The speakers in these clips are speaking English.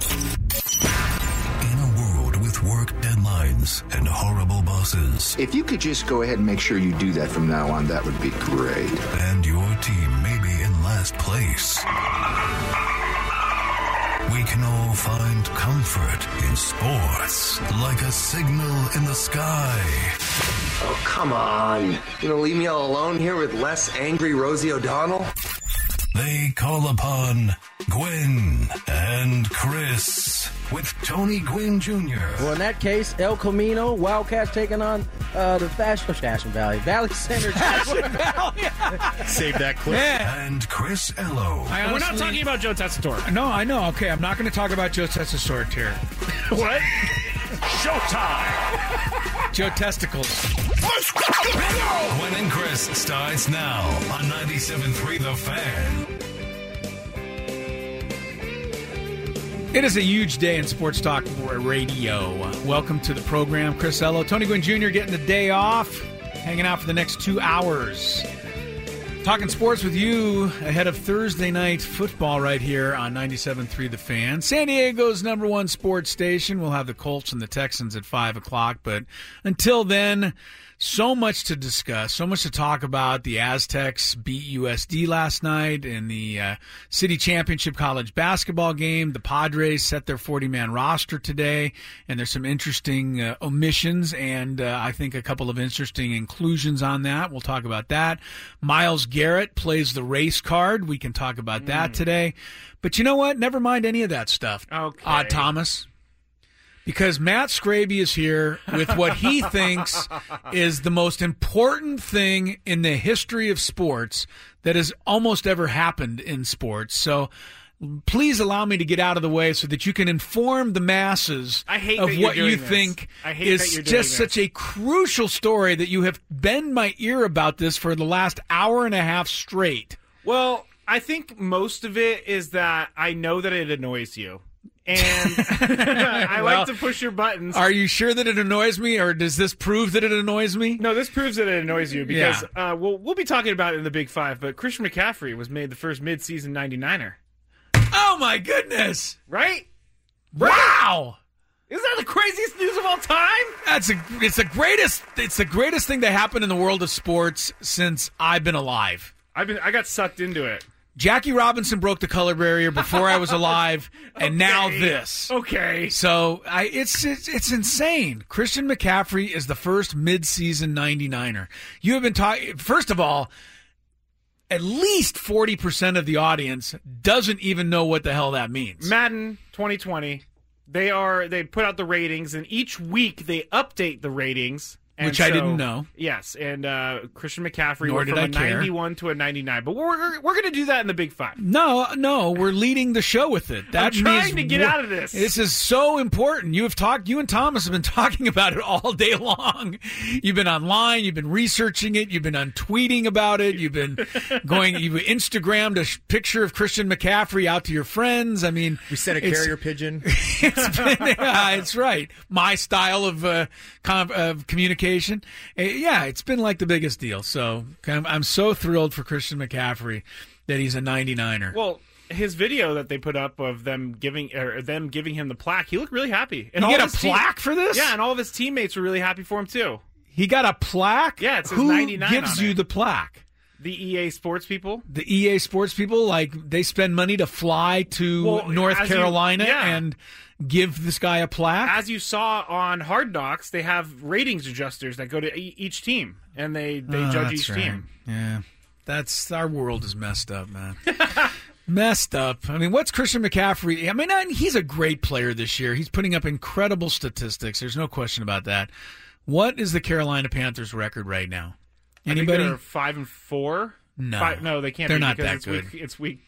In a world with work deadlines and horrible bosses, If you could just go ahead and make sure you do that from now on, that would be great. and your team may be in last place, we can all find comfort in sports like a signal in the sky. Oh, come on. You're gonna leave me all alone here with less angry Rosie O'Donnell? They call upon Gwen and Chris with Tony Gwynn Jr. Well, in that case, El Camino Wildcats taking on uh, the Fashion, Fashion Valley Valley Center. Save that clip. and Chris Ello. We're not talking about Joe Tessitore. No, I know. Okay, I'm not going to talk about Joe Tessitore here. What? Showtime. Joe Testicles. Chris starts now on 97.3 The Fan. It is a huge day in Sports Talk Radio. Welcome to the program. Chris Ello, Tony Gwynn Jr. getting the day off, hanging out for the next two hours. Talking sports with you ahead of Thursday night football right here on 97.3 The Fan. San Diego's number one sports station. We'll have the Colts and the Texans at 5 o'clock. But until then, so much to discuss, so much to talk about. The Aztecs beat USD last night in the uh, City Championship college basketball game. The Padres set their 40 man roster today, and there's some interesting uh, omissions and uh, I think a couple of interesting inclusions on that. We'll talk about that. Myles Garrett plays the race card. We can talk about that today. But you know what? Never mind any of that stuff. Okay. Odd Thomas because Matt Scraby is here with what he thinks is the most important thing in the history of sports that has almost ever happened in sports. So please allow me to get out of the way so that you can inform the masses I hate of what you this. think is just this. such a crucial story that you have bent my ear about this for the last hour and a half straight. Well, I think most of it is that I know that it annoys you. And I Well, like to push your buttons. Are you sure that it annoys me, or does this prove that it annoys me? No, this proves that it annoys you because uh, we'll, we'll be talking about it in the Big Five, but Christian McCaffrey was made the first midseason 99er. Oh my goodness! Right? Wow! Isn't that the craziest news of all time? That's a, it's the greatest. It's the greatest thing that happened in the world of sports since I've been alive. I've been I got sucked into it. Jackie Robinson broke the color barrier before I was alive, and now this. Okay. So I, it's, it's it's insane. Christian McCaffrey is the first midseason 99er. You have been talking. First of all, at least forty percent of the audience doesn't even know what the hell that means. Madden 2020. They are they put out the ratings and each week they update the ratings. And Which I so- didn't know. Yes, and uh, Christian McCaffrey Nor went did from I a care. 91 to a 99. But we're we're going to do that in the Big Five. No, no, we're leading the show with it. That I'm trying means to get out of this. This is so important. You have talked. You and Thomas have been talking about it all day long. You've been online. You've been researching it. You've been on tweeting about it. You've been going. You've Instagrammed a picture of Christian McCaffrey out to your friends. I mean, We sent a it's- carrier pigeon. it's been, yeah, it's right. My style of uh, com- of communication. Uh, yeah, it's been like the biggest deal. So I'm, I'm so thrilled for Christian McCaffrey that he's a 99er. Well, his video that they put up of them giving or them giving him the plaque, he looked really happy. And You all get a plaque for this? Yeah, and all of his teammates were really happy for him too. He got a plaque. Yeah, it says Who 99 gives you it. the plaque? The EA Sports people. The EA Sports people, like they spend money to fly to Well, North as you- Carolina yeah. and give this guy a plaque. As you saw on Hard Knocks, they have ratings adjusters that go to e- each team, and they they Oh, judge each right. team. Yeah, that's our world is messed up, man. messed up. I mean, what's Christian McCaffrey? I mean, he's a great player this year. He's putting up incredible statistics. There's no question about that. What is the Carolina Panthers record right now? I think Anybody? they're five and four. No. Five, no, they can't. They're be not that it's good. Week, it's week.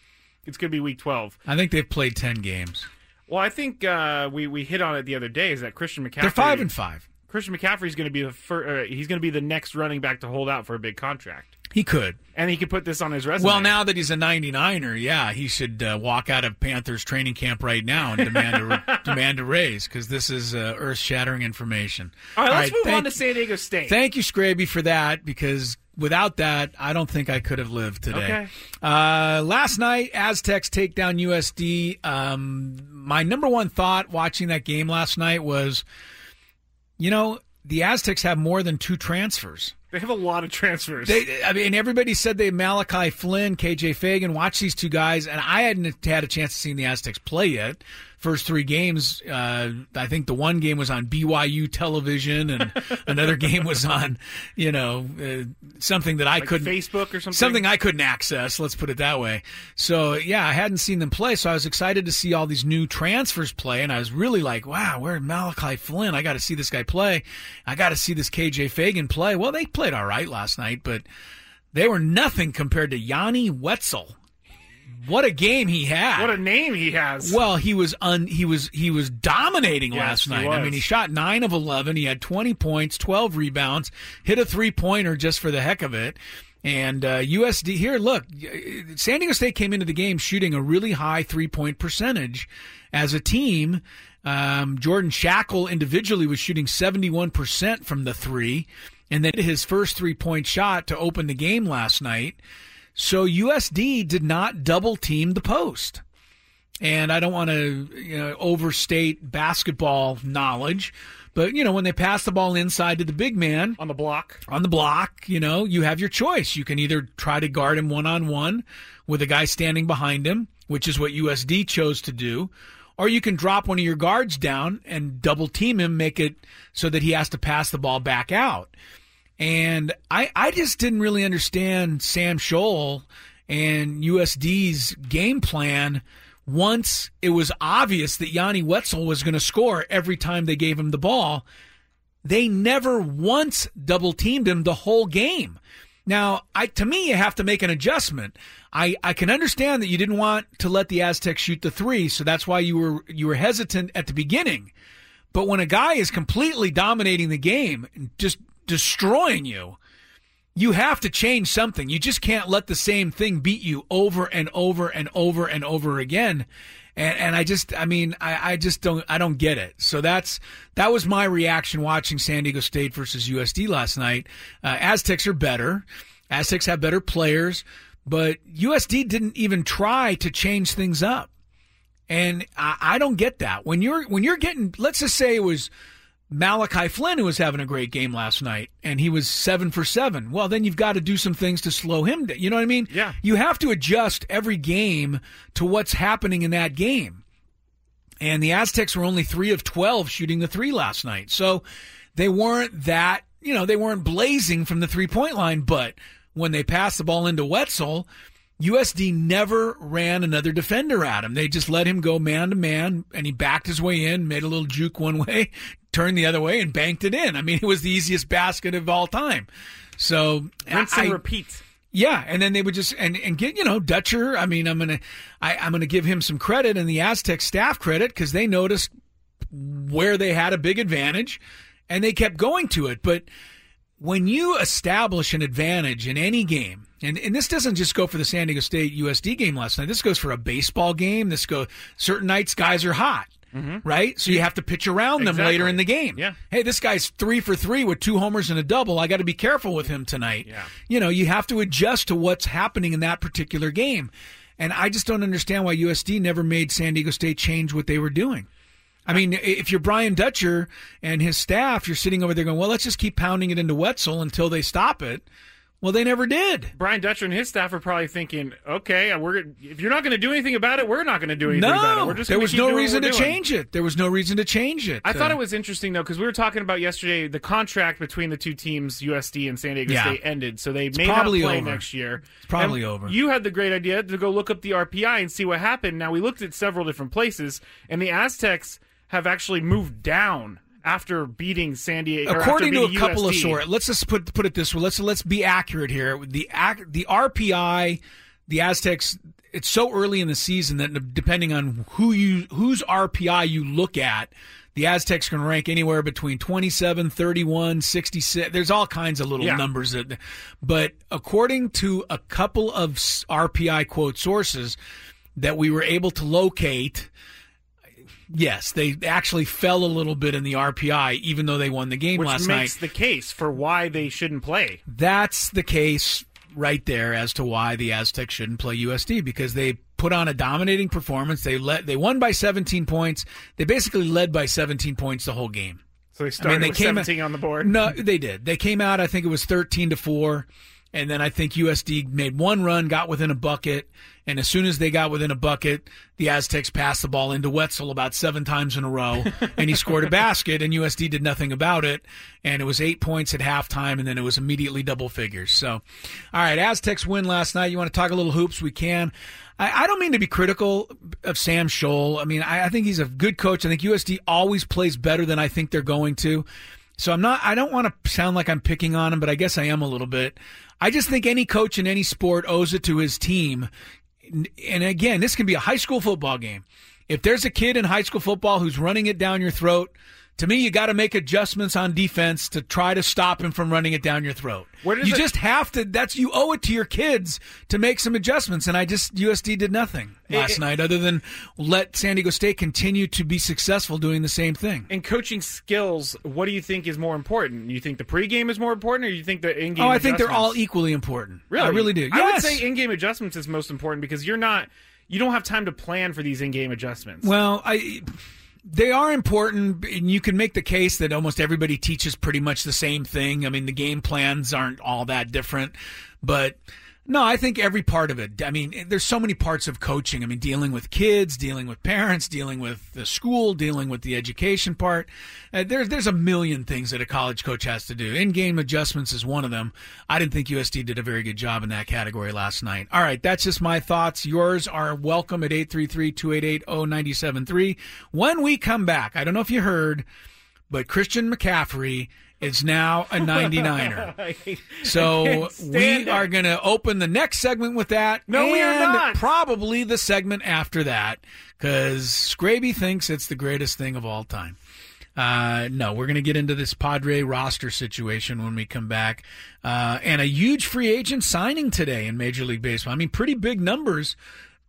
It's going to be week twelve. I think they've played ten games. Well, I think uh, we we hit on it the other day. Is that Christian McCaffrey? They're five and five. Christian McCaffrey's going to be the fir- uh, he's going to be the next running back to hold out for a big contract, He could. and he could put this on his resume. Well, now that he's a 99er, yeah, he should uh, walk out of Panthers training camp right now and demand a demand a raise because this is uh, earth-shattering information. all right, let's move thank- on to San Diego State. Thank you, Scraby, for that because without that, I don't think I could have lived today. Okay. Uh, last night, Aztecs take down USD. Um, my number one thought watching that game last night was, you know, the Aztecs have more than two transfers. They have a lot of transfers. They, I mean, everybody said they Malachi Flynn, KJ Feagin. Watch these two guys, and I hadn't had a chance to see the Aztecs play yet. First three games, uh, I think the one game was on BYU television, and another game was on, you know, uh, something that I like couldn't Facebook or something. something I couldn't access. Let's put it that way. So yeah, I hadn't seen them play, so I was excited to see all these new transfers play, and I was really like, wow, where's Malachi Flynn? I got to see this guy play. I got to see this KJ Feagin play. Well, they played all right last night, but they were nothing compared to Yanni Wetzell. What a game he had! what a name he has. Well, he was un, he was he was dominating Yes, last night. I mean, he shot nine of eleven. He had twenty points, twelve rebounds, hit a three pointer just for the heck of it. And uh, USD here, look, San Diego State came into the game shooting a really high three point percentage as a team. Um, Jordan Schakel individually was shooting seventy one percent from the three, and then his first three point shot to open the game last night. So USD did not double team the post and I don't want to you know, overstate basketball knowledge, but you know when they pass the ball inside to the big man on the block. on the block, you know you have your choice. You can either try to guard him one on one with a guy standing behind him, which is what USD chose to do, or you can drop one of your guards down and double team him, make it so that he has to pass the ball back out. And I, I just didn't really understand Sam Scholl and USD's game plan once it was obvious that Yanni Wetzell was going to score every time they gave him the ball. They never once double teamed him the whole game. Now, I to me, you have to make an adjustment. I, I can understand that you didn't want to let the Aztecs shoot the three, so that's why you were you were hesitant at the beginning. But when a guy is completely dominating the game just destroying you, you have to change something. You just can't let the same thing beat you over and over and over and over again. And, and I just, I mean, I, I just don't, I don't get it. So that's, that was my reaction watching San Diego State versus USD last night. Uh, Aztecs are better. Aztecs have better players, but USD didn't even try to change things up. And I, I don't get that. When you're, when you're getting, let's just say it was, Malachi Flynn, who was having a great game last night, and he was seven for seven. Well, then you've got to do some things to slow him down. You know what I mean? Yeah. You have to adjust every game to what's happening in that game. And the Aztecs were only three of 12 shooting the three last night. So they weren't that, you know, they weren't blazing from the three point line. But when they passed the ball into Wetzell, USD never ran another defender at him. They just let him go man to man, and he backed his way in, made a little juke one way, turned the other way, and banked it in. I mean, it was the easiest basket of all time. So Rinse I- repeat. yeah, and then they would just and and get you know Dutcher. I mean, I'm gonna I, I'm gonna give him some credit and the Aztec staff credit because they noticed where they had a big advantage, and they kept going to it. But when you establish an advantage in any game, and, and this doesn't just go for the San Diego State USD game last night. This goes for a baseball game. This go certain nights guys are hot. Mm-hmm. Right, so you have to pitch around them Exactly. later in the game. Yeah. Hey, this guy's three for three with two homers and a double. I got to be careful with him tonight. Yeah. You know, you have to adjust to what's happening in that particular game. And I just don't understand why USD never made San Diego State change what they were doing. I mean, if you're Brian Dutcher and his staff, you're sitting over there going, well, let's just keep pounding it into Wetzell until they stop it. Well, they never did. Brian Dutcher and his staff are probably thinking, okay, we're if you're not going to do anything about it, we're not going to do anything about it. We're just there was no reason to doing." change it. There was no reason to change it. I thought Uh, it was interesting though because we were talking about yesterday the contract between the two teams, USD and San Diego Yeah. State, ended, so they may probably not play over. next year. It's probably And over. You had the great idea to go look up the RPI and see what happened. Now we looked at several different places, and the Aztecs have actually moved down after beating San Diego. according to a couple of sources let's just put put it this way let's let's be accurate here the the RPI the Aztecs. It's so early in the season that depending on who you whose RPI you look at, the Aztecs can rank anywhere between 27, 31, 66. There's all kinds of little Yeah. numbers that, but according to a couple of RPI quote sources that we were able to locate, yes, they actually fell a little bit in the RPI, even though they won the game Which last night. Which makes the case for why they shouldn't play. That's the case right there as to why the Aztecs shouldn't play USD because they put on a dominating performance. They let they won by 17 points. They basically led by 17 points the whole game. So they started they with came 17 on the board. No, they did. They came out. I think it was 13 to four, and then I think USD made one run, got within a bucket, and as soon as they got within a bucket, the Aztecs passed the ball into Wetzell about seven times in a row, and he scored a basket, and USD did nothing about it, and it was eight points at halftime, and then it was immediately double figures. So, all right, Aztecs win last night. You want to talk a little hoops? We can. I, I don't mean to be critical of Sam Scholl. I mean, I, I think he's a good coach. I think USD always plays better than I think they're going to. So I'm not. I don't want to sound like I'm picking on him, but I guess I am a little bit. I just think any coach in any sport owes it to his team. And again, this can be a high school football game. If there's a kid in high school football who's running it down your throat, to me, you got to make adjustments on defense to try to stop him from running it down your throat. You it- just have to. That's you owe it to your kids to make some adjustments. And I just USD did nothing last it- night other than let San Diego State continue to be successful doing the same thing. And coaching skills, what do you think is more important? You think the pregame is more important, or you think the in-game? Oh, I think they're all equally important. Really, I really do. I would say in-game adjustments is most important because you're not. You don't have time to plan for these in-game adjustments. Well, I they are important, and you can make the case that almost everybody teaches pretty much the same thing. I mean, the game plans aren't all that different, but no, I think every part of it. I mean, there's so many parts of coaching. I mean, dealing with kids, dealing with parents, dealing with the school, dealing with the education part. Uh, there's there's a million things that a college coach has to do. In-game adjustments is one of them. I didn't think USD did a very good job in that category last night. All right, that's just my thoughts. Yours are welcome at 833-288-0973. When we come back, I don't know if you heard, but Christian McCaffrey is now a 99er. So we are going to open the next segment with that. No, we are not. Probably the segment after that because Scraby thinks it's the greatest thing of all time. Uh, no, we're going to get into this Padre roster situation when we come back. Uh, and a huge free agent signing today in Major League Baseball. I mean, pretty big numbers,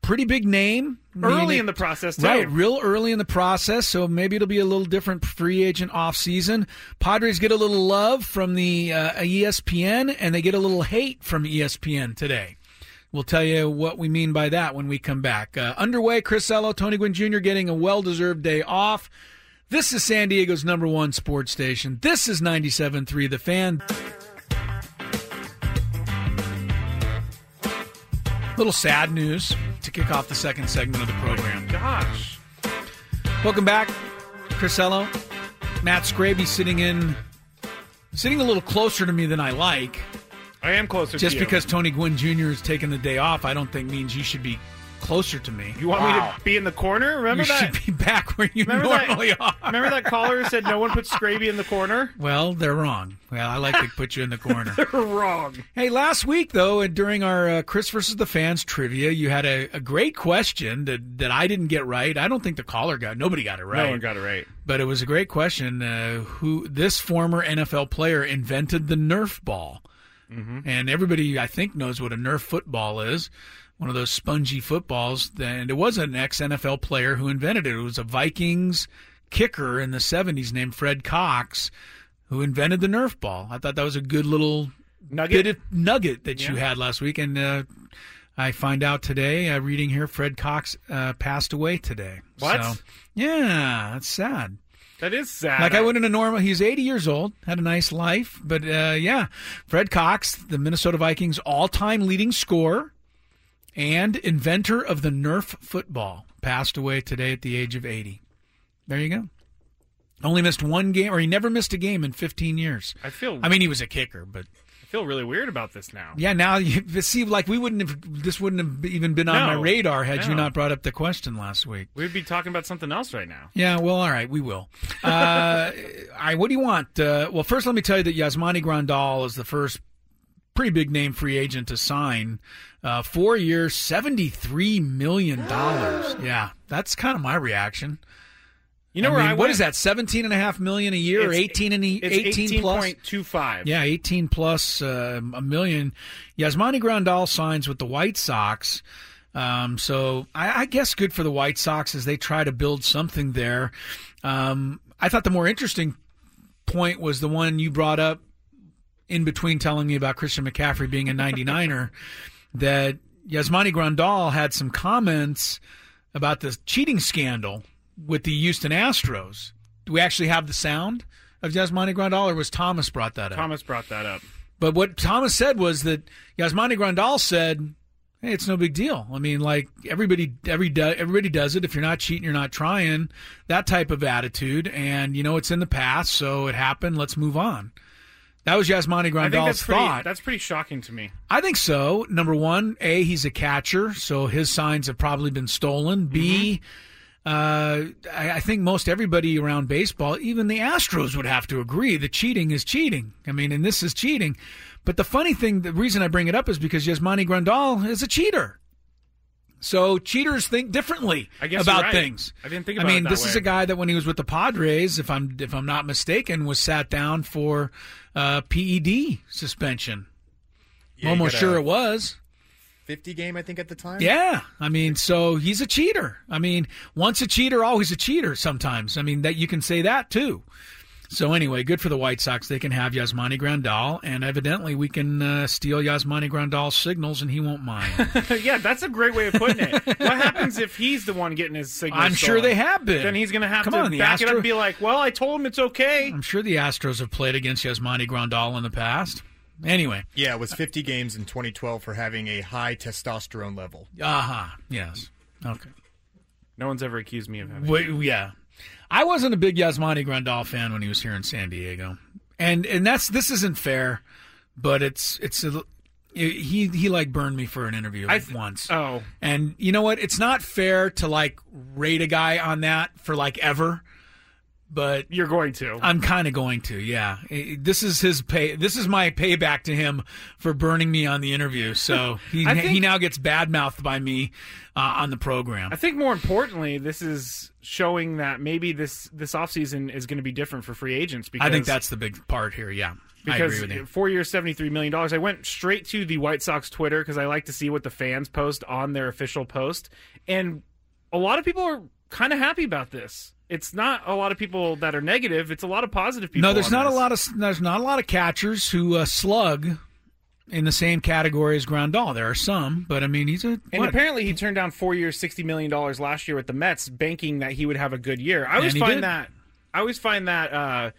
pretty big name. early in the process, too. Right, real early in the process, so maybe it'll be a little different free agent off season. Padres get a little love from the uh, ESPN, and they get a little hate from ESPN today. We'll tell you what we mean by that when we come back. Uh, underway, Chris Ello, Tony Gwynn Jr. getting a well-deserved day off. This is San Diego's number one sports station. This is 97.3 The Fan. Little sad news to kick off the second segment of the program. Gosh. Welcome back, Chris Ello. Matt Scraby sitting in, sitting a little closer to me than I like. I am closer Just to you. because Tony Gwynn Jr. is taking the day off, I don't think means you should be closer to me. You want me to be in the corner? Remember You that? should be back where you Remember normally that? are. Remember that caller who said no one puts Scraby in the corner? Well, they're wrong. Well, I like to put you in the corner. they're Wrong. Hey, last week though, and during our uh, Chris versus the fans trivia, you had a, a great question that that I didn't get right. I don't think the caller got. Nobody got it right. No one got it right. But it was a great question. Uh, who this former NFL player invented the Nerf ball? And everybody, I think, knows what a Nerf football is. One of those spongy footballs. And it was an ex NFL player who invented it. It was a Vikings kicker in the 70s named Fred Cox who invented the Nerf ball. I thought that was a good little Nugget? nugget that you had last week. And uh, I find out today, uh, reading here, Fred Cox uh, passed away today. What? So, yeah, that's sad. That is sad. Like I wouldn't have normal. He's 80 years old, had a nice life, but uh, yeah, Fred Cox, the Minnesota Vikings' all-time leading scorer and inventor of the Nerf football, passed away today at the age of 80. There you go. Only missed one game, or he never missed a game in 15 years. I feel. I mean, he was a kicker, but I feel really weird about this now. yeah, now you see, like we wouldn't have. This wouldn't have even been on No, my radar had you not brought up the question last week. We'd be talking about something else right now. Yeah, well, all right, we will. Uh, all right, what do you want? Uh, well, first, let me tell you that Yasmani Grandal is the first pretty big name free agent to sign. Uh, four years, $73 million. yeah, that's kind of my reaction. You know I where mean, I what went? is that? Seventeen and a half million a year, or eighteen and It's eighteen plus? 18.25. Yeah, eighteen plus uh, a million. Yasmani Grandal signs with the White Sox. Um, so I, I guess good for the White Sox as they try to build something there. Um, I thought the more interesting point was the one you brought up in between telling me about Christian McCaffrey being a 99er that Yasmani Grandal had some comments about the cheating scandal with the Houston Astros. Do we actually have the sound of Yasmani Grandal, or was Thomas brought that up? Thomas brought that up. But what Thomas said was that Yasmani Grandal said, "Hey, it's no big deal. I mean, like everybody, every everybody does it. If you're not cheating, you're not trying. That type of attitude, and you know it's in the past, so it happened. Let's move on." That was Yasmani Grandal's that's pretty, thought. that's pretty shocking to me. I think so. Number one, A, he's a catcher, so his signs have probably been stolen. B, uh, I, I think most everybody around baseball, even the Astros, would have to agree that cheating is cheating. I mean, and this is cheating. But the funny thing, the reason I bring it up is because Yasmani Grandal is a cheater. So cheaters think differently I guess about right. things. I didn't think I mean, this is a guy that when he was with the Padres, if I'm if I'm not mistaken, was sat down for uh, PED suspension. Yeah, Almost sure it was. 50 game, I think, at the time. Yeah, I mean, so he's a cheater. I mean, once a cheater, always a cheater. Sometimes, I mean, that you can say that too. So anyway, good for the White Sox. They can have Yasmani Grandal, and evidently we can uh, steal Yasmani Grandal's signals, and he won't mind. yeah, that's a great way of putting it. what happens if he's the one getting his signals? I'm sure stolen? they have been. Then he's going to have Come to on, the back it up and be like, "Well, I told him it's okay." I'm sure the Astros have played against Yasmani Grandal in the past. Anyway, Yeah, it was 50 games in 2012 for having a high testosterone level. aha, yes, okay. No one's ever accused me of having. Wait, yeah, I wasn't a big Yasmani Grandal fan when he was here in San Diego, and and that's this isn't fair, but it's it's a, he he like burned me for an interview th- once. Oh, And you know what? It's not fair to like rate a guy on that for like ever, but you're going to. I'm kind of going to. Yeah, this is his pay. This is my payback to him for burning me on the interview. So he think- he now gets badmouthed by me uh, on the program. I think more importantly, this is showing that maybe this this offseason is going to be different for free agents. Because I think that's the big part here. Yeah, I because agree with you. four years, seventy three million dollars. I went straight to the White Sox Twitter because I like to see what the fans post on their official post, and a lot of people are kind of happy about this. It's not a lot of people that are negative. It's a lot of positive people. No, there's not a lot of there's not a lot of catchers who uh, slug in the same category as Grandal. There are some, but I mean he's a And what? apparently, he turned down four years, sixty million dollars last year with the Mets, banking that he would have a good year. I always find did. that I always find that uh,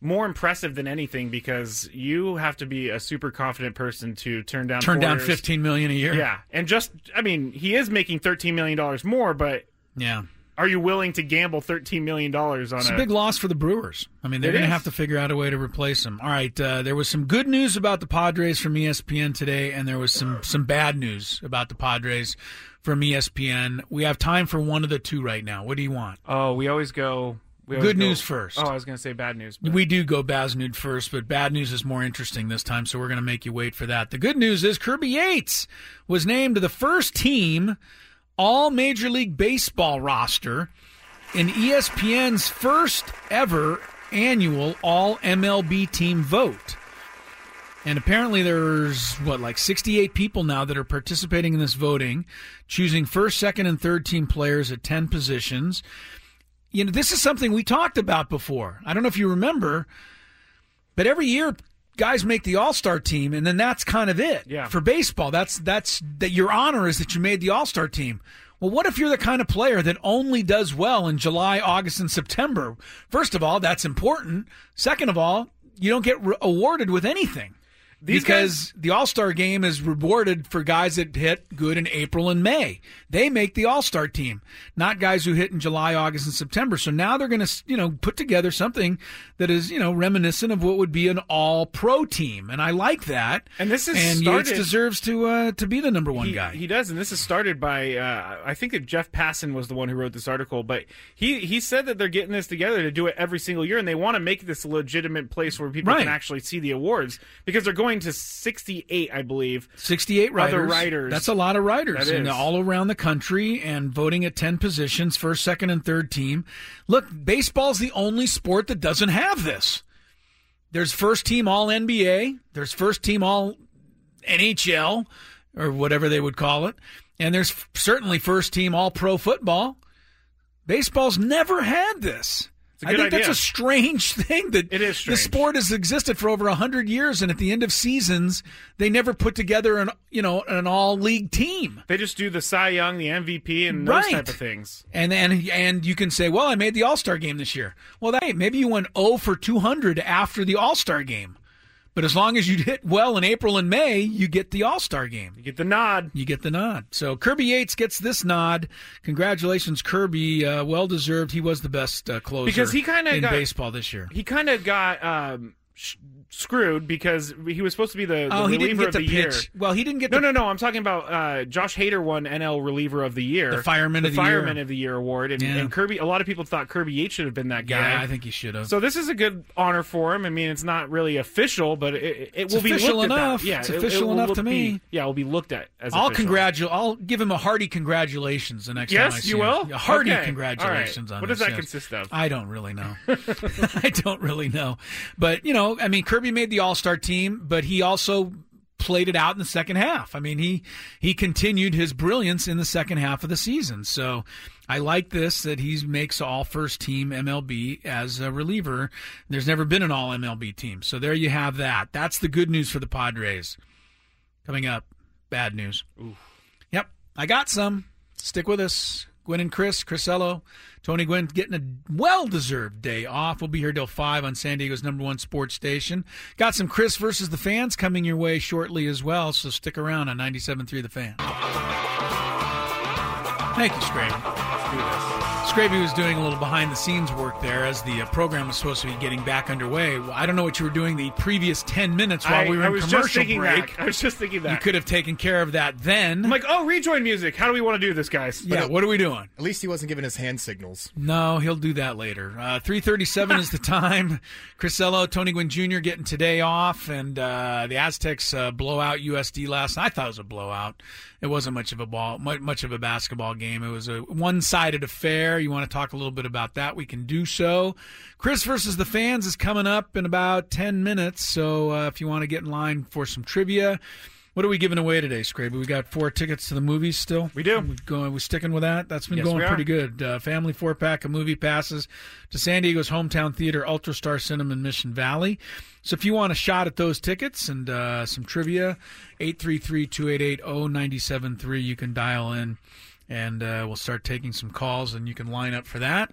more impressive than anything because you have to be a super confident person to turn down turn down years. 15 million a year. Yeah, and just I mean, he is making thirteen million dollars more, but yeah. Are you willing to gamble thirteen million dollars on It's a? a big loss for the Brewers. I mean, they're going to have to figure out a way to replace him. All right, uh, there was some good news about the Padres from ESPN today, and there was some some bad news about the Padres from ESPN. We have time for one of the two right now. What do you want? oh, we always go. We always Good go- news first. Oh, I was going to say bad news. but- We do go bad news first, but bad news is more interesting this time, so we're going to make you wait for that. The good news is Kirby Yates was named the first team All Major League Baseball roster in ESPN's first ever annual All MLB team vote. And apparently there's what like 68 people now that are participating in this voting, choosing first, second and third team players at 10 positions you know, this is something we talked about before. I don't know if you remember, but every year guys make the All-Star team and then that's kind of it. Yeah. For baseball, that's that's that your honor is that you made the All-Star team. Well, what if you're the kind of player that only does well in July, August and September? First of all, that's important. Second of all, you don't get re- awarded with anything. These because the All Star game is rewarded for guys that hit good in April and May. They make the All Star team, not guys who hit in July, August, and September. So now they're going to, you know, put together something that is, you know, reminiscent of what would be an All Pro team, and I like that. And this is and started- Yates deserves to uh, to be the number one he, guy. He does, and this is started by uh, I think that Jeff Passan was the one who wrote this article, but he he said that they're getting this together to do it every single year, and they want to make this a legitimate place where people Right. can actually see the awards because they're going going to 68, I believe. 68 Other writers. writers. That's a lot of writers and all around the country and voting at 10 positions, first, second, and third team. Look, baseball's the only sport that doesn't have this. There's first team all NBA, there's first team all NHL or whatever they would call it, and there's certainly first team all pro football. Baseball's never had this. I think that's a strange thing that It is the sport has existed for over 100 years and at the end of seasons they never put together an you know an all league team. They just do the Cy Young, the MVP, and those type of things. And and and you can say, "Well, I made the All-Star game this year." Well, that, maybe you went 0 for 200 after the All-Star game. But as long as you hit well in April and May, you get the All-Star game. You get the nod. You get the nod. So Kirby Yates gets this nod. Congratulations, Kirby. Uh, well deserved. He was the best uh, closer Because he kinda in got- baseball this year. He kind of got um, sh- screwed because he was supposed to be the, the oh, he reliever didn't get of the year. Well, he didn't get No, to no, no. I'm talking about uh, Josh Hader won NL reliever of the year, The fireman the of the year. of the year award, and, Yeah. and Kirby. A lot of people thought Kirby Yates should have been that guy. Yeah, I think he should have. So this is a good honor for him. I mean, it's not really official, but it, it will be official looked enough. At that. Yeah, It's it- it official will enough to be- me. yeah, it will be looked at as. I'll congratulate. I'll give him a hearty congratulations the next Yes, time I see you him. will? A hearty Okay. congratulations right. on What does that yes. consist of? I don't really know. I don't really know. But, you know, I mean, Kirby made the All Star team, but he also played it out in the second half. I mean, he he continued his brilliance in the second half of the season. So I like this that he makes all first team MLB as a reliever. There's never been an all MLB team. So there you have that. That's the good news for the Padres. Coming up, bad news. Yep, I got some. Stick with us. Gwen and Chris, Chrisello, Tony Gwynn getting a well deserved day off. We'll be here till 5 on San Diego's number one sports station. Got some Chris versus the fans coming your way shortly as well, so stick around on 97.3 The Fan. Thank you, Scraby. Scraby was doing a little behind the scenes work there as the uh, program was supposed to be getting back underway. Well, I don't know what you were doing the previous 10 minutes while I, we were I in was just commercial thinking break. that. I was just thinking that. You could have taken care of that then. I'm like, oh, rejoin music. How do we want to do this, guys? yeah, what are we doing? At least he wasn't giving his hand signals. No, he'll do that later. Uh, 337 is the time. Chris Ello, Tony Gwynn Jr. getting today off, and uh, the Aztecs uh, blow out USD last night. I thought it was a blowout. It wasn't much of a ball, much of a basketball game. It was a one-sided affair. You want to talk a little bit about that? We can do so. Chris versus the fans is coming up in about 10 minutes. So uh, if you want to get in line for some trivia, what are we giving away today, Scraby? We got four tickets to the movies still. We do. We going? We sticking with that? That's been Yes, going pretty good. Uh, family four pack of movie passes to San Diego's hometown theater, Ultra Star Cinema in Mission Valley. So if you want a shot at those tickets and uh, some trivia, 833-288-0973, you can dial in and uh, we'll start taking some calls and you can line up for that.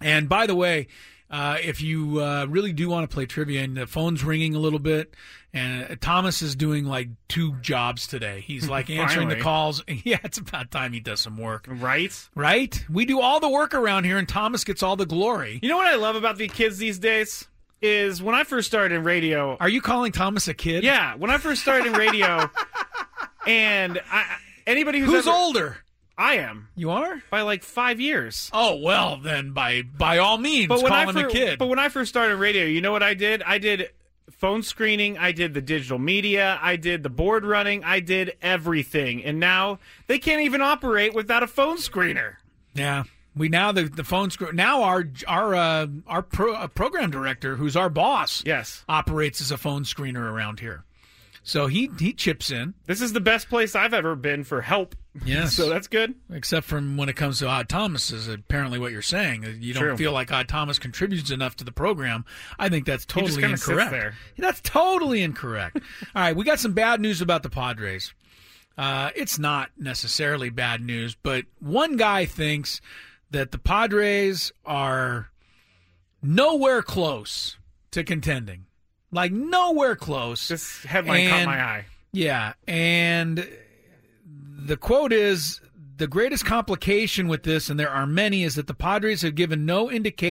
And by the way, uh, if you uh, really do want to play trivia and the phone's ringing a little bit, and uh, Thomas is doing like two jobs today. He's like answering the calls. Yeah, it's about time he does some work. Right? Right? We do all the work around here, and Thomas gets all the glory. You know what I love about the kids these days? Is when I first started in radio. Are you calling Thomas a kid? Yeah, when I first started in radio, and I, anybody who's, Who's ever- older? I am You are? by like five years. Oh well, then by by all means, But when call I fir- a kid. but when I first started radio, you know what I did? I did phone screening, I did the digital media, I did the board running, I did everything, and now they can't even operate without a phone screener. Yeah. We now the the phone screw now our our uh, our pro, uh, program director who's our boss Yes, operates as a phone screener around here, so he he chips in. this is the best place I've ever been for help. Yes, So that's good. except from when it comes to Odd Thomas is apparently what you're saying. You don't True. feel like Odd Thomas contributes enough to the program. I think that's totally incorrect. there. That's totally incorrect. All right, we got some bad news about the Padres. Uh, it's not necessarily bad news, but one guy thinks that the Padres are nowhere close to contending. Like nowhere close. This headline caught my eye. Yeah, and the quote is the greatest complication with this, and there are many, is that the Padres have given no indication.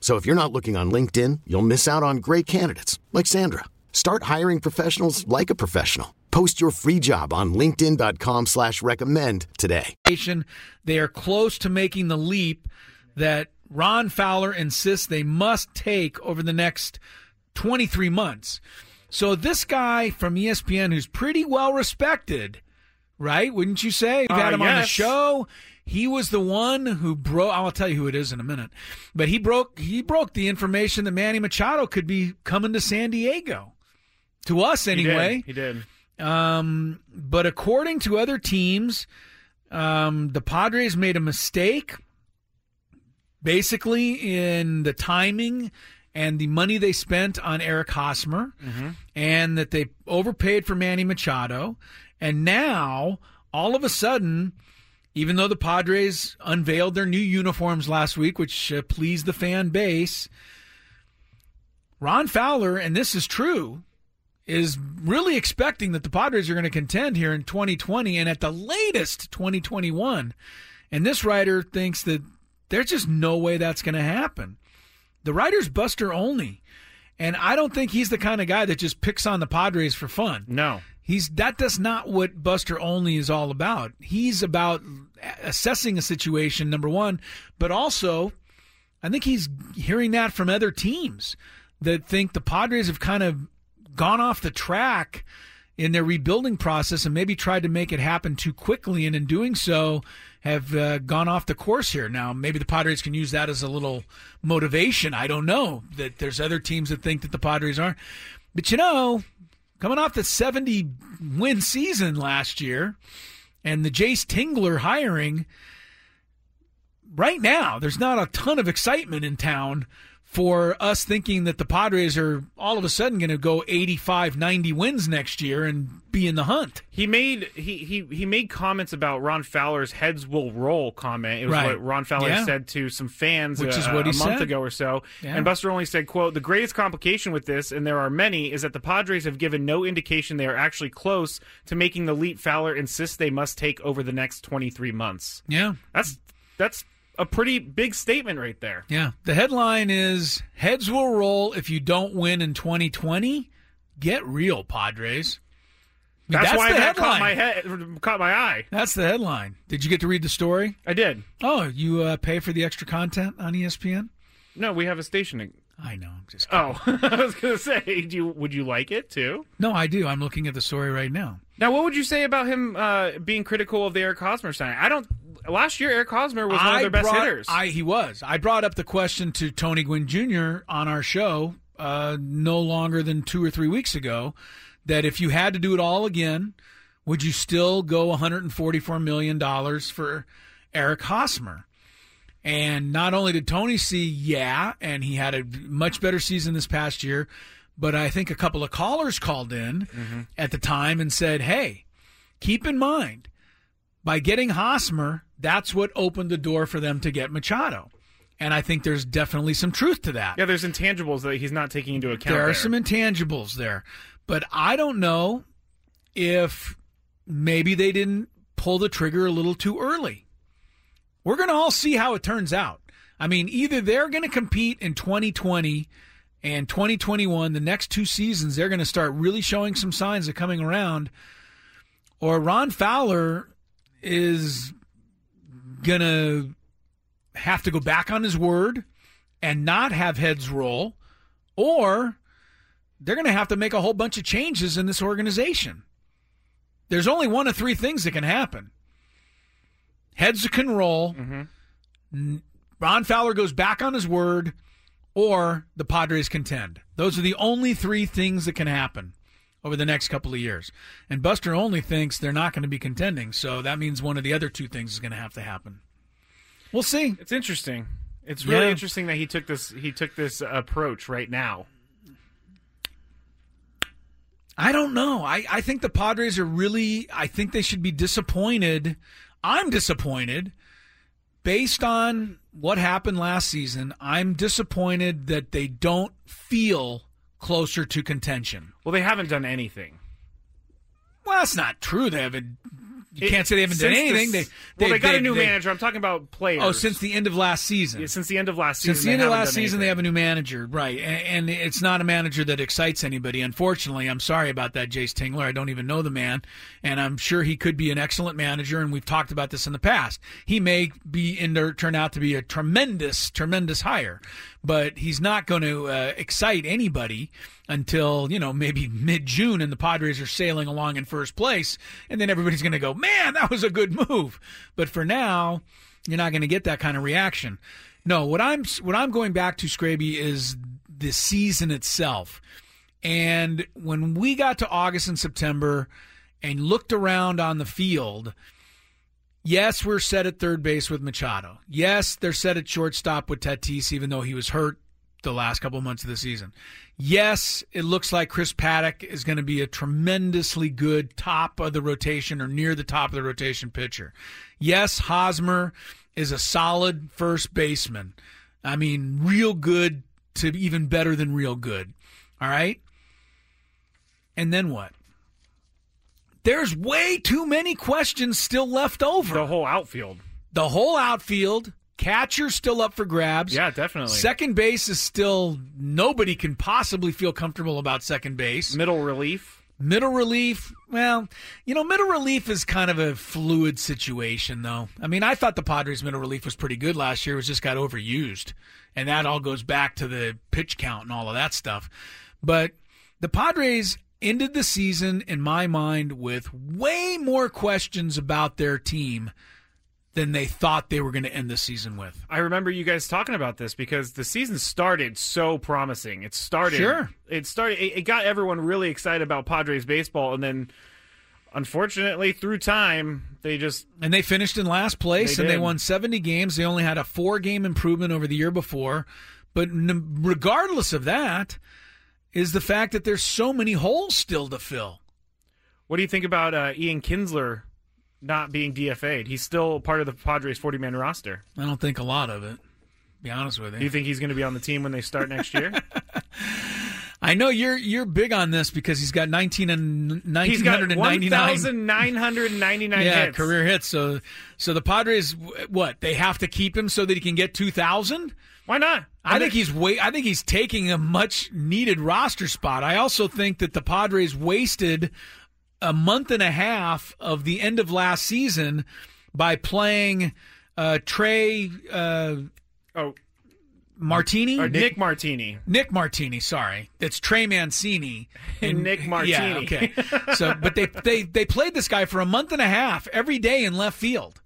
So if you're not looking on LinkedIn, you'll miss out on great candidates like Sandra. Start hiring professionals like a professional. Post your free job on linkedin.com slash recommend today. They are close to making the leap that Ron Fowler insists they must take over the next 23 months. So this guy from ESPN who's pretty well respected, right? Wouldn't you say? We've had Uh, him on the show. He was the one who broke. I'll tell you who it is in a minute. But he broke. He broke the information that Manny Machado could be coming to San Diego. To us, anyway. He did. He did. Um, but according to other teams, um, the Padres made a mistake basically in the timing and the money they spent on Eric Hosmer, and that they overpaid for Manny Machado. And now, all of a sudden, even though the Padres unveiled their new uniforms last week, which uh, pleased the fan base, Ron Fowler, and this is true, is really expecting that the Padres are going to contend here in 2020 and at the latest 2021. And this writer thinks that there's just no way that's going to happen. The writer's Buster Olney, and I don't think he's the kind of guy that just picks on the Padres for fun. No. He's that that's not what Buster Olney is all about. He's about assessing a situation number 1, but also I think he's hearing that from other teams that think the Padres have kind of gone off the track in their rebuilding process and maybe tried to make it happen too quickly, and in doing so, have uh, gone off the course here. Now, maybe the Padres can use that as a little motivation. I don't know that there's other teams that think that the Padres aren't, but you know, coming off the 70 win season last year and the Jayce Tingler hiring, right now, there's not a ton of excitement in town for us thinking that the Padres are all of a sudden going to go 85, 90 wins next year and be in the hunt. He made he he he made comments about Ron Fowler's "heads will roll" comment. It was Right. what Ron Fowler Yeah. said to some fans, Which uh, is what he a month said. ago or so. Yeah. And Buster Olney said, "quote The greatest complication with this, and there are many, is that the Padres have given no indication they are actually close to making the leap Fowler insists they must take over the next twenty three months." Yeah. That's that's a pretty big statement right there. Yeah. The headline is Heads will roll if you don't win in 2020. Get real, Padres. I mean, That's, why the that headline. caught my head, caught my eye. That's the headline. Did you get to read the story? I did. Oh, you uh, pay for the extra content on ESPN? No, we have a station. I know. I'm just Oh, I was gonna say, do you, would you like it too? No, I do. I'm looking at the story right now. Now, what would you say about him uh, being critical of the Eric Hosmer signing? I don't. Last year, Eric Hosmer was one of their best brought- hitters. I he was. I brought up the question to Tony Gwynn Jr. on our show uh, no longer than two or three weeks ago that if you had to do it all again, would you still go 144 million dollars for Eric Hosmer? And not only did Tony see yeah, and he had a much better season this past year, but I think a couple of callers called in at the time and said, "Hey, keep in mind." By getting Hosmer, that's what opened the door for them to get Machado. And I think there's definitely some truth to that. yeah, there's intangibles that he's not taking into account. there are there. some intangibles there. But I don't know if maybe they didn't pull the trigger a little too early. We're going to all see how it turns out. I mean, either they're going to compete in 2020 and 2021, the next two seasons, they're going to start really showing some signs of coming around, or Ron Fowler is going to have to go back on his word and not have heads roll, or they're going to have to make a whole bunch of changes in this organization. There's only one of three things that can happen. Heads can roll. Mm-hmm. N- Ron Fowler goes back on his word, or the Padres contend. Those are the only three things that can happen over the next couple of years. And Buster Olney thinks they're not going to be contending, so that means one of the other two things is going to have to happen. We'll see. It's interesting. It's really Yeah. interesting that he took this he took this approach right now. I don't know. I, I think the Padres are really, I think they should be disappointed. I'm disappointed based on what happened last season. I'm disappointed that they don't feel closer to contention. Well, they haven't done anything. Well, that's not true. They haven't. You It- can't say they haven't done anything. this- they, well, they got a new they- manager. I'm talking about players. Oh, since the end of last season. Yeah, since the end of last season. Since the they end of last season, they have a new manager, right? And, and it's not a manager that excites anybody. Unfortunately, I'm sorry about that, Jayce Tingler. I don't even know the man, and I'm sure he could be an excellent manager. And we've talked about this in the past. He may be in there, turn out to be a tremendous, tremendous hire, but he's not going to uh, excite anybody until you know maybe mid June, and the Padres are sailing along in first place, and then everybody's going to go, "Man, that was a good move." But for now, you're not going to get that kind of reaction. No, what I'm what I'm going back to, Scraby, is the season itself. And when we got to August and September and looked around on the field, yes, we're set at third base with Machado. Yes, they're set at shortstop with Tatis, even though he was hurt the last couple months of the season. Yes, it looks like Chris Paddack is going to be a tremendously good top of the rotation or near the top of the rotation pitcher. Yes, Hosmer is a solid first baseman. I mean, real good to even better than real good. All right? And then what? There's way too many questions still left over. the whole outfield. The whole outfield, catcher's still up for grabs. Yeah, definitely. Second base is still nobody can possibly feel comfortable about second base. Middle relief. Middle relief, well, you know, middle relief is kind of a fluid situation, though. I mean, I thought the Padres' middle relief was pretty good last year. It was just got overused, and that all goes back to the pitch count and all of that stuff. But the Padres ended the season, in my mind, with way more questions about their team than they thought they were going to end the season with. I remember you guys talking about this because the season started so promising. It started. Sure. It started. It, it got everyone really excited about Padres baseball, and then, unfortunately, through time, they just And they finished in last place They and they won 70 games. They only had a four game improvement over the year before. But n- regardless of that, is the fact that there's so many holes still to fill. What do you think about uh, Ian Kinsler not being DFA'd? He's still part of the Padres 40 man roster. I don't think a lot of it. Be honest with you. Do you. you think he's going to be on the team when they start next year? I know you're you're big on this because he's got 19 and he's got 1999 1,999 yeah, hits. career hits. So so the Padres what? They have to keep him so that he can get 2000? Why not? I think he's wait. I think he's taking a much needed roster spot. I also think that the Padres wasted a month and a half of the end of last season by playing uh, Trey uh, oh Martini Or Nick Martini. Nick Martini, sorry, it's Trey Mancini and Nick Martini. Yeah, okay. So, but they they they played this guy for a month and a half every day in left field,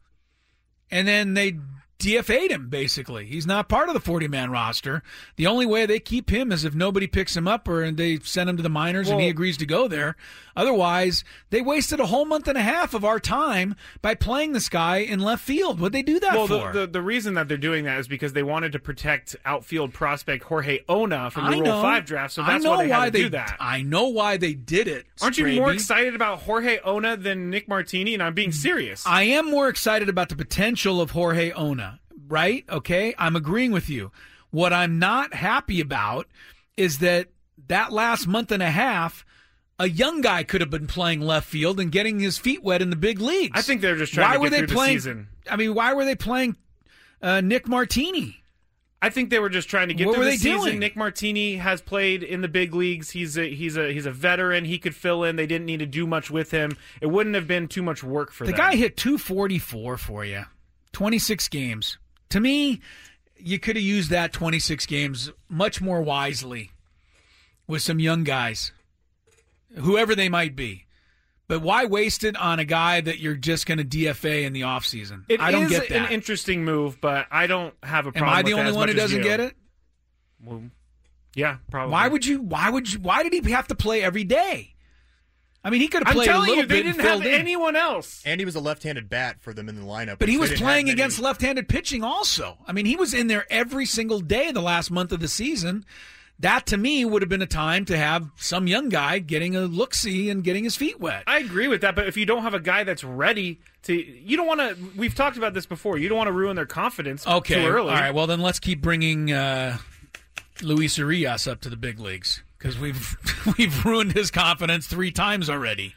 and then they DFA'd him. Basically, he's not part of the forty man roster. The only way they keep him is if nobody picks him up or they send him to the minors and he agrees to go there. Otherwise, they wasted a whole month and a half of our time by playing this guy in left field. What'd they do that Well, for? the, the the reason that they're doing that is because they wanted to protect outfield prospect Jorge Ona from the I Rule know. Five draft. So that's why they had to they do that. I know why they did it. Aren't you more excited about Jorge Ona than Nick Martini? And I'm being serious. I am more excited about the potential of Jorge Ona, right? Okay, I'm agreeing with you. What I'm not happy about is that that last month and a half, a young guy could have been playing left field and getting his feet wet in the big leagues. I think they're just trying why to were get they the playing? season. I mean, why were they playing uh, Nick Martini? I think they were just trying to get What through were the they season. doing? Nick Martini has played in the big leagues. He's a he's a he's a veteran. He could fill in. They didn't need to do much with him. It wouldn't have been too much work for The them. guy hit 244 for you, 26 games. To me, you could have used that 26 games much more wisely with some young guys, whoever they might be. But why waste it on a guy that you're just going to DFA in the offseason? I don't get that. an interesting move, but I don't have a Am problem. I the only one who doesn't get it? Well, yeah, probably. Why would you? Why would you? Why did he have to play every day? I mean, he could have I'm played a telling little you, they bit and didn't have filled in. anyone else. And he was a left-handed bat for them in the lineup. But he was playing have many- against left-handed pitching also. I mean, he was in there every single day the last month of the season. That to me would have been a time to have some young guy getting a look see and getting his feet wet. I agree with that, but if you don't have a guy that's ready to, you don't want to. We've talked about this before. You don't want to ruin their confidence Okay, too early. all right. Well, then let's keep bringing uh, Luis Urias up to the big leagues because we've we've ruined his confidence three times already.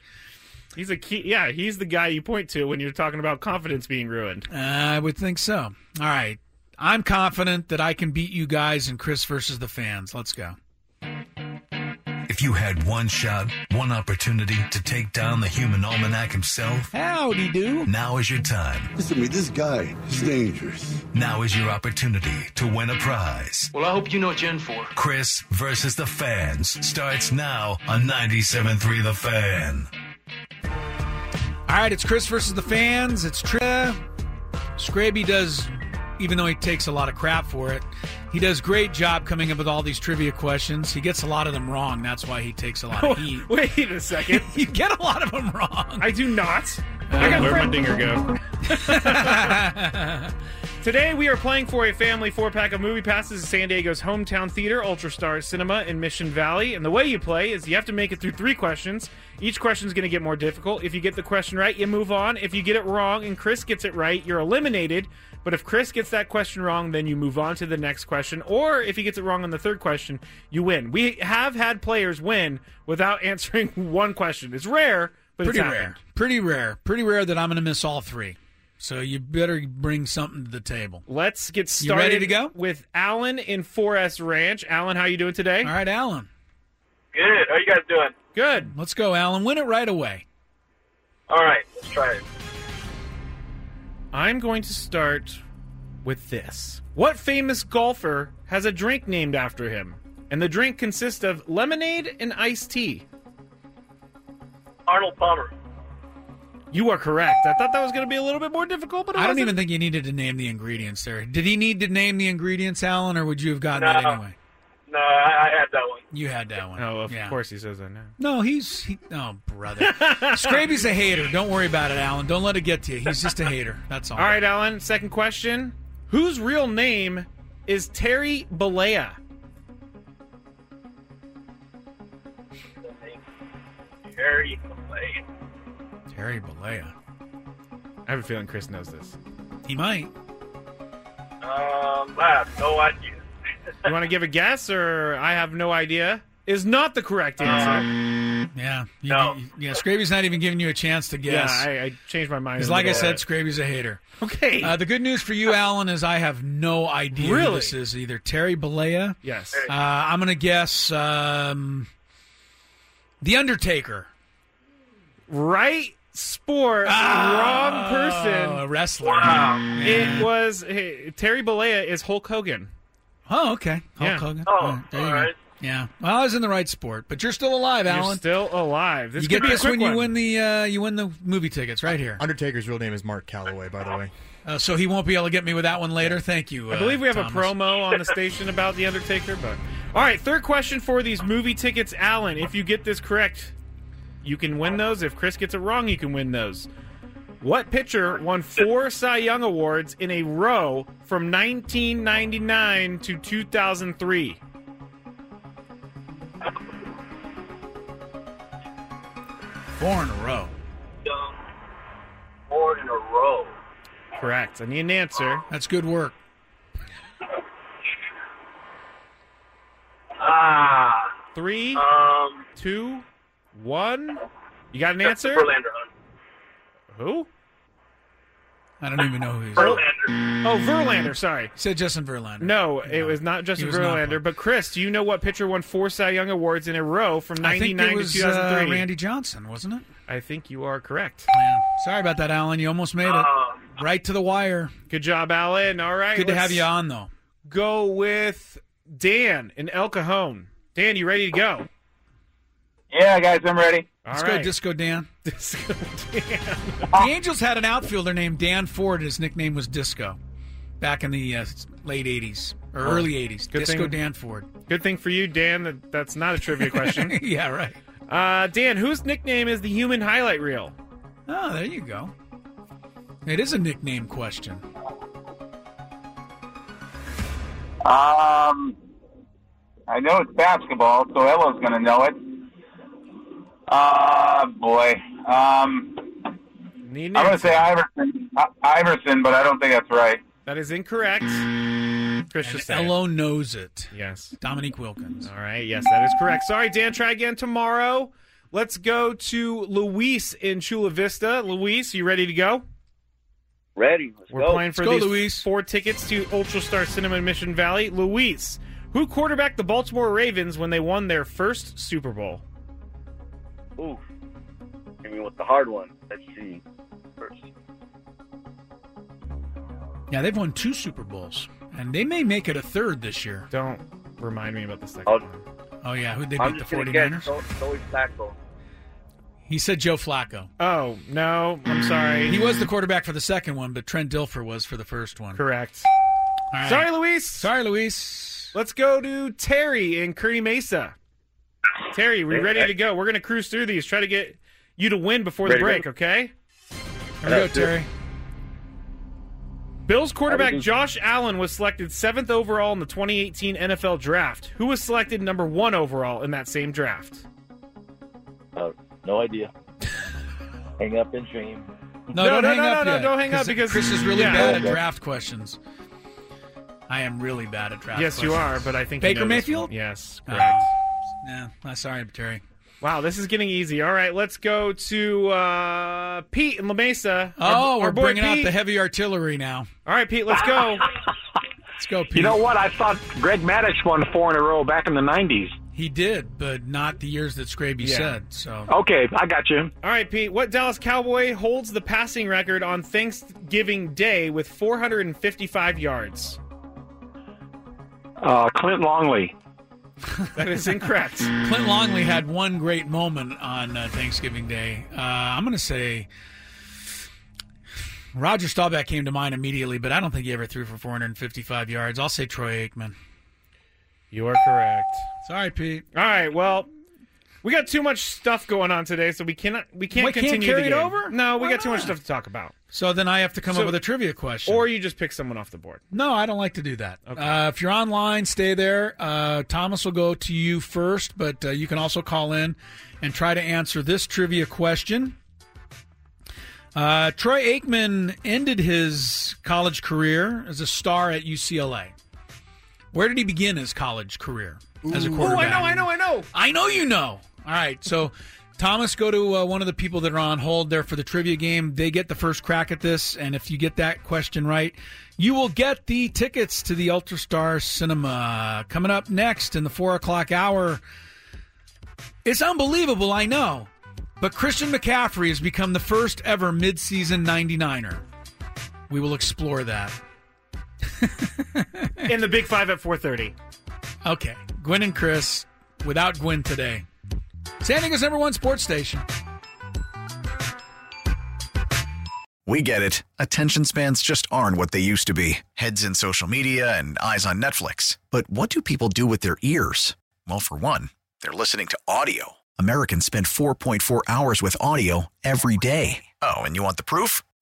He's a key. Yeah, he's the guy you point to when you're talking about confidence being ruined. Uh, I would think so. All right. I'm confident that I can beat you guys in Chris versus the fans. Let's go. If you had one shot, one opportunity to take down the human almanac himself, howdy do. Now is your time. Listen to me, this guy is dangerous. Now is your opportunity to win a prize. Well, I hope you know what you're in for. Chris versus the fans starts now on 97.3 The Fan. All right, it's Chris versus the fans. It's Trivia. Scraby does, even though he takes a lot of crap for it, he does great job coming up with all these trivia questions. He gets a lot of them wrong. That's why he takes a lot of heat. Wait a second. you get a lot of them wrong. I do not. Uh, I Where'd my dinger go? Today we are playing for a family four pack of movie passes to San Diego's hometown theater, Ultra Star Cinema in Mission Valley. And the way you play is you have to make it through three questions. Each question is going to get more difficult. If you get the question right, you move on. If you get it wrong and Chris gets it right, you're eliminated. But if Chris gets that question wrong, then you move on to the next question. Or if he gets it wrong on the third question, you win. We have had players win without answering one question. It's rare, but Pretty it's rare. Pretty rare. Pretty rare that I'm going to miss all three. So you better bring something to the table. Let's get started. You started ready to go? with Alan in 4S Ranch. Alan, how you doing today? All right, Alan. Good. How you guys doing? Good. Let's go, Alan. Win it right away. All right, let's try it. I'm going to start with this. What famous golfer has a drink named after him? And the drink consists of lemonade and iced tea. Arnold Palmer. You are correct. I thought that was going to be a little bit more difficult, but it I don't wasn't. even think you needed to name the ingredients there. Did he need to name the ingredients, Alan, or would you have gotten No. that anyway? No, I, I had that one. You had that one. Oh, of Yeah. course he says that now. No, he's he, oh brother. Scraby's a hater. Don't worry about it, Alan. Don't let it get to you. He's just a hater. That's all. All right, Alan. Second question: Whose real name is Terry Bollea? Terry Clay. Terry Bollea. I have a feeling Chris knows this. He might. Um, I have no idea. You want to give a guess, or I have no idea? Is not the correct answer. Yeah. You, No. you- yeah. Scraby's not even giving you a chance to guess. Yeah, I, I changed my mind. Because, like I said, of it. Scraby's a hater. Okay. Uh, the good news for you, Alan, is I have no idea who this is. Either Terry Bollea. yes. Uh, I'm going to guess um, The Undertaker. Right sport, wrong person. Oh, a wrestler. It was hey, Terry Bollea is Hulk Hogan. Oh, okay. Hulk Yeah. Hogan. Oh, Yeah, there you all go. Yeah. Well, I was in the right sport, but you're still alive, You're Alan. still alive. This you could get be a this quick when you win the uh, you win the movie tickets right here. Undertaker's real name is Mark Calaway, by the way. Uh, so he won't be able to get me with that one later. Thank you. I uh, believe we have Thomas. a promo on the station about the Undertaker. But all right, third question for these movie tickets, Alan. If you get this correct, you can win those. If Chris gets it wrong, you can win those. What pitcher won four Cy Young awards in a row from 1999 to 2003? Four in a row. Four in a row. Correct. I need an answer. That's good work. Ah. Three, Um. two, one. You got an Justin answer? Verlander. Who? I don't even know who he is. Verlander. Oh, Verlander. Sorry. He said Justin Verlander. No, it was not Justin was not Verlander. But Chris, do you know what pitcher won four Cy Young awards in a row from I think 99 it was to 2003? uh, Randy Johnson, wasn't it? I think you are correct. Yeah. Sorry about that, Alan. You almost made it. Um, Right to the wire. Good job, Alan. All right. Good to have let's you on, though. Go with Dan in El Cajon. Dan, you ready to go? Yeah, guys, I'm ready. Let's All go, right. Disco Dan. Disco Dan. The Angels had an outfielder named Dan Ford. His nickname was Disco back in the uh, late 80s or Oh, early 80s. good Disco thing- Dan Ford. Good thing for you, Dan. That that's not a trivia question. yeah, right. Uh, Dan, whose nickname is the human highlight reel? Oh, there you go. It is a nickname question. Um, I know it's basketball, so Ello's going to know it. Uh, boy. Um, Need an I'm going to say Iverson, I- Iverson, but I don't think that's right. That is incorrect. Chris just said it. Ello knows it. Yes. Dominique Wilkins. All right. Yes, that is correct. Sorry, Dan. Try again tomorrow. Let's go to Luis in Chula Vista. Luis, you ready to go? Ready. Let's We're go. playing for Let's go, these Luis. four tickets to Ultra Star Cinema in Mission Valley. Luis, who quarterbacked the Baltimore Ravens when they won their first Super Bowl? Ooh. I mean, what's the hard one? Let's see. First. Yeah, they've won two Super Bowls, and they may make it a third this year. Don't remind me about the second I'll- one. Oh, yeah. Who'd they I'm beat? The just going to 49ers? Joey Flacco. He said Joe Flacco. Oh, no. I'm sorry. He was the quarterback for the second one, but Trent Dilfer was for the first one. Correct. All right. Sorry, Luis. Sorry, Luis. Let's go to Terry in Kearny Mesa. Terry, we ready to go? We're going to cruise through these. Try to get you to win before the Ready to break, okay? Here we go, Terry. Bills quarterback Josh Allen was selected seventh overall in the 2018 NFL Draft. Who was selected number one overall in that same draft? Uh, no idea. Hang up and dream. No, No, don't no, hang no, up no, yet, don't hang up because- Chris is really yeah. bad at draft questions. I am really bad at draft yes, questions. you are, but I think you Baker know this Mayfield? one. Yes, Oh. correct. Yeah, I'm sorry, Terry. Wow, this is getting easy. All right, let's go to uh, Pete in La Mesa. Oh, our we're boy bringing out the heavy artillery now. All right, Pete, let's go. Let's go, Pete. You know what? I thought Greg Maddux won four in a row back in the 90s. He did, but not the years that Scraby Yeah. said. So Okay, I got you. All right, Pete. What Dallas Cowboy holds the passing record on Thanksgiving Day with 455 yards? Uh, Clint Longley. That is incorrect. Clint Longley had one great moment on uh, Thanksgiving Day. Uh, I'm going to say Roger Staubach came to mind immediately, but I don't think he ever threw for 455 yards. I'll say Troy Aikman. You are correct. Sorry, Pete. All right. Well, we got too much stuff going on today, so we cannot we can't We can't continue carry the it over? No, we Why got too much stuff to talk about. So then I have to come So- up with a trivia question. Or you just pick someone off the board. No, I don't like to do that. Uh, if you're online, stay there. Uh, Thomas will go to you first, but uh, you can also call in and try to answer this trivia question. Uh, Troy Aikman ended his college career as a star at UCLA. Where did he begin his college career as a Oh, quarterback? I know, I know, I know. I know you know. All right, so Thomas, go to uh, one of the people that are on hold there for the trivia game. They get the first crack at this, and if you get that question right, you will get the tickets to the Ultra Star Cinema coming up next in the four o'clock hour. It's unbelievable, I know, but Christian McCaffrey has become the first ever midseason 99er. We will explore that. In the Big Five at 4:30. Okay, Gwynn and Chris without Gwynn today. San Diego's number one sports station. We get it. Attention spans just aren't what they used to be heads in social media and eyes on Netflix. But what do people do with their ears? Well, for one, they're listening to audio. Americans spend 4.4 hours with audio every day. Oh, and you want the proof?